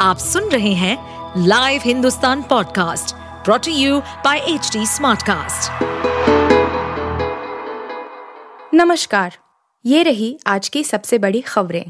आप सुन रहे हैं live Hindustan podcast brought to you by H Smartcast. नमस्कार, ये रही आज की सबसे बड़ी खबरें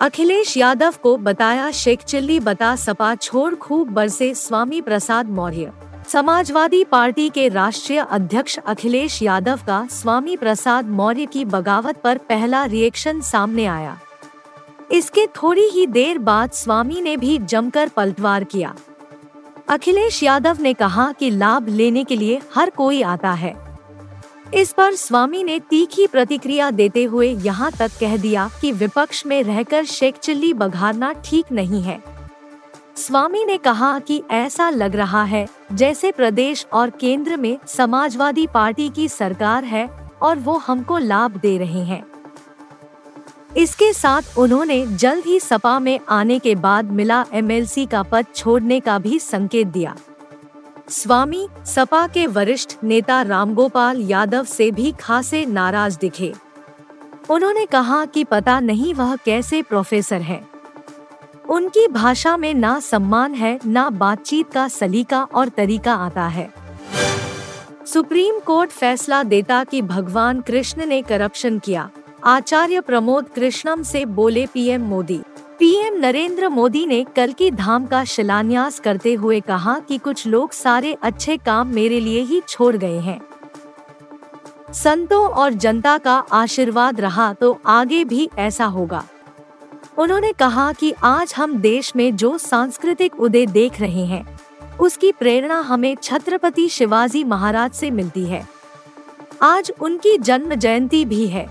अखिलेश यादव को बताया शेख चिल्ली बता सपा छोड़ खूब बरसे स्वामी प्रसाद मौर्य समाजवादी पार्टी के राष्ट्रीय अध्यक्ष अखिलेश यादव का स्वामी प्रसाद मौर्य की बगावत पर पहला रिएक्शन सामने आया। इसके थोड़ी ही देर बाद स्वामी ने भी जमकर पलटवार किया। अखिलेश यादव ने कहा कि लाभ लेने के लिए हर कोई आता है। इस पर स्वामी ने तीखी प्रतिक्रिया देते हुए यहाँ तक कह दिया कि विपक्ष में रहकर शेख चिल्ली बघारना ठीक नहीं है। स्वामी ने कहा कि ऐसा लग रहा है जैसे प्रदेश और केंद्र में समाजवादी पार्टी की सरकार है और वो हमको लाभ दे रहे हैं। इसके साथ उन्होंने जल्द ही सपा में आने के बाद मिला एमएलसी का पद छोड़ने का भी संकेत दिया। स्वामी, सपा के वरिष्ठ नेता रामगोपाल यादव से भी खासे नाराज़ दिखे। उन्होंने कहा कि पता नहीं वह कैसे प्रोफेसर हैं। उनकी भाषा में ना सम्मान है, ना बातचीत का सलीका और तरीका आता है। सुप्रीम कोर्ट फैसला देता कि भगवान कृष्ण ने करप्शन किया। आचार्य प्रमोद कृष्णम से बोले पीएम मोदी। पीएम नरेंद्र मोदी ने कल की धाम का शिलान्यास करते हुए कहा कि कुछ लोग सारे अच्छे काम मेरे लिए ही छोड़ गए हैं। संतों और जनता का आशीर्वाद रहा तो आगे भी ऐसा होगा। उन्होंने कहा कि आज हम देश में जो सांस्कृतिक उदय देख रहे हैं, उसकी प्रेरणा हमें छत्रपति शिवाजी महाराज से मिलती है। आज उनकी जन्म जयंती भी है।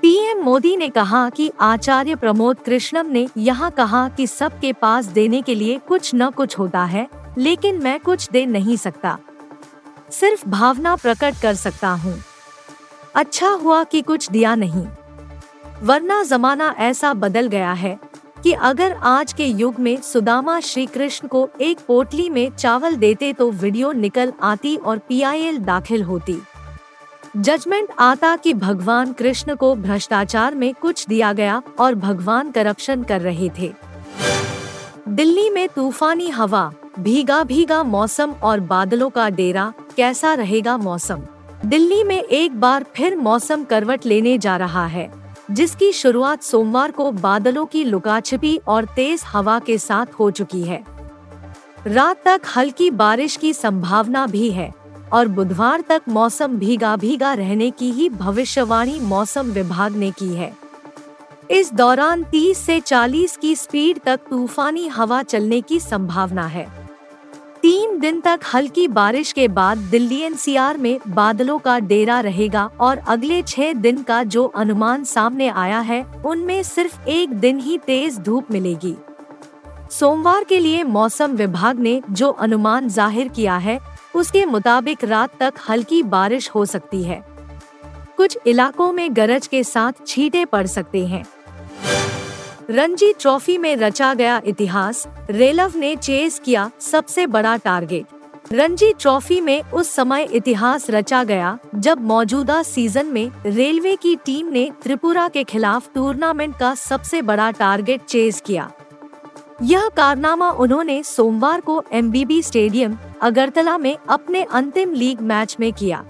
पीएम मोदी ने कहा कि आचार्य प्रमोद कृष्णम ने यहाँ कहा कि सबके पास देने के लिए कुछ न कुछ होता है, लेकिन मैं कुछ दे नहीं सकता। सिर्फ़ भावना प्रकट कर सकता हूँ। अच्छा हुआ कि कुछ दिया नहीं। वरना जमाना ऐसा बदल गया है कि अगर आज के युग में सुदामा श्री कृष्ण को एक पोटली में चावल देते तो वीडियो निकल आती और पीआईएल दाखिल होती। जजमेंट आता कि भगवान कृष्ण को भ्रष्टाचार में कुछ दिया गया और भगवान करप्शन कर रहे थे। दिल्ली में तूफानी हवा भीगा भीगा मौसम और बादलों का डेरा, कैसा रहेगा मौसम? दिल्ली में एक बार फिर मौसम करवट लेने जा रहा है। जिसकी शुरुआत सोमवार को बादलों की लुकाछिपी और तेज हवा के साथ हो चुकी है। रात तक हल्की बारिश की संभावना भी है और बुधवार तक मौसम भीगा भीगा रहने की ही भविष्यवाणी मौसम विभाग ने की है। इस दौरान 30 से 40 की स्पीड तक तूफानी हवा चलने की संभावना है। तीन दिन तक हल्की बारिश के बाद दिल्ली एनसीआर में बादलों का डेरा रहेगा और अगले छह दिन का जो अनुमान सामने आया है, उनमें सिर्फ़ एक दिन ही तेज धूप मिलेगी। सोमवार के लिए मौसम विभाग ने जो अनुमान ज़ाहिर किया है, उसके मुताबिक रात तक हल्की बारिश हो सकती है। कुछ इलाकों में गरज के साथ छींटे पड़ सकते हैं। रणजी ट्रॉफी में रचा गया इतिहास, रेलव ने चेस किया सबसे बड़ा टारगेट। रणजी ट्रॉफी में उस समय इतिहास रचा गया, जब मौजूदा सीज़न में रेलवे की टीम ने त्रिपुरा के खिलाफ टूर्नामेंट का सबसे बड़ा टारगेट चेस किया। यह कारनामा उन्होंने सोमवार को एमबीबी स्टेडियम, अगरतला में अपने अंतिम लीग मैच में किया।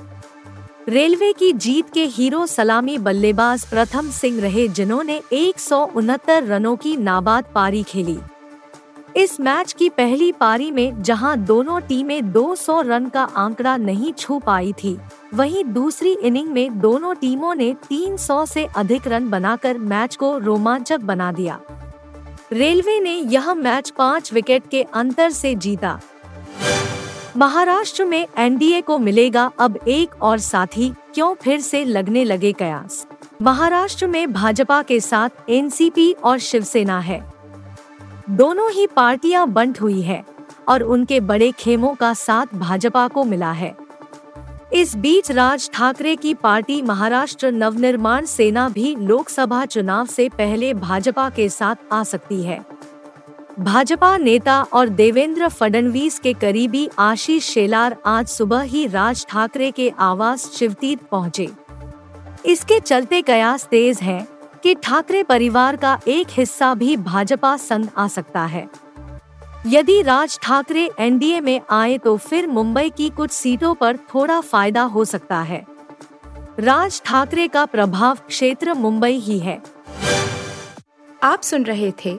रेलवे की जीत के हीरो सलामी बल्लेबाज प्रथम सिंह रहे, जिन्होंने एक सौ उनहत्तर रनों की नाबाद पारी खेली। इस मैच की पहली पारी में, जहाँ दोनों टीमें 200 रन का आंकड़ा नहीं छू पाई थी, वहीं दूसरी इनिंग में दोनों टीमों ने 300 से अधिक रन बनाकर मैच को रोमांचक बना दिया। रेलवे ने यह मैच पाँच विकेट के अंतर से जीता। महाराष्ट्र में एनडीए को मिलेगा अब एक और साथी, क्यों फिर से लगने लगे कयास? महाराष्ट्र में भाजपा के साथ एनसीपी और शिवसेना है। दोनों ही पार्टियाँ बंट हुई है, और उनके बड़े खेमों का साथ भाजपा को मिला है। इस बीच राज ठाकरे की पार्टी महाराष्ट्र नवनिर्माण सेना भी लोकसभा चुनाव से पहले भाजपा के साथ आ सकती है। भाजपा नेता और देवेंद्र फडणवीस के करीबी आशीष शेलार आज सुबह ही राज ठाकरे के आवास शिवतीर्थ पहुँचे। इसके चलते कयास तेज है कि ठाकरे परिवार का एक हिस्सा भी भाजपा संग आ सकता है। यदि राज ठाकरे एनडीए में आए तो फिर मुंबई की कुछ सीटों पर थोड़ा फ़ायदा हो सकता है। राज ठाकरे का प्रभाव क्षेत्र मुंबई ही है। आप सुन रहे थे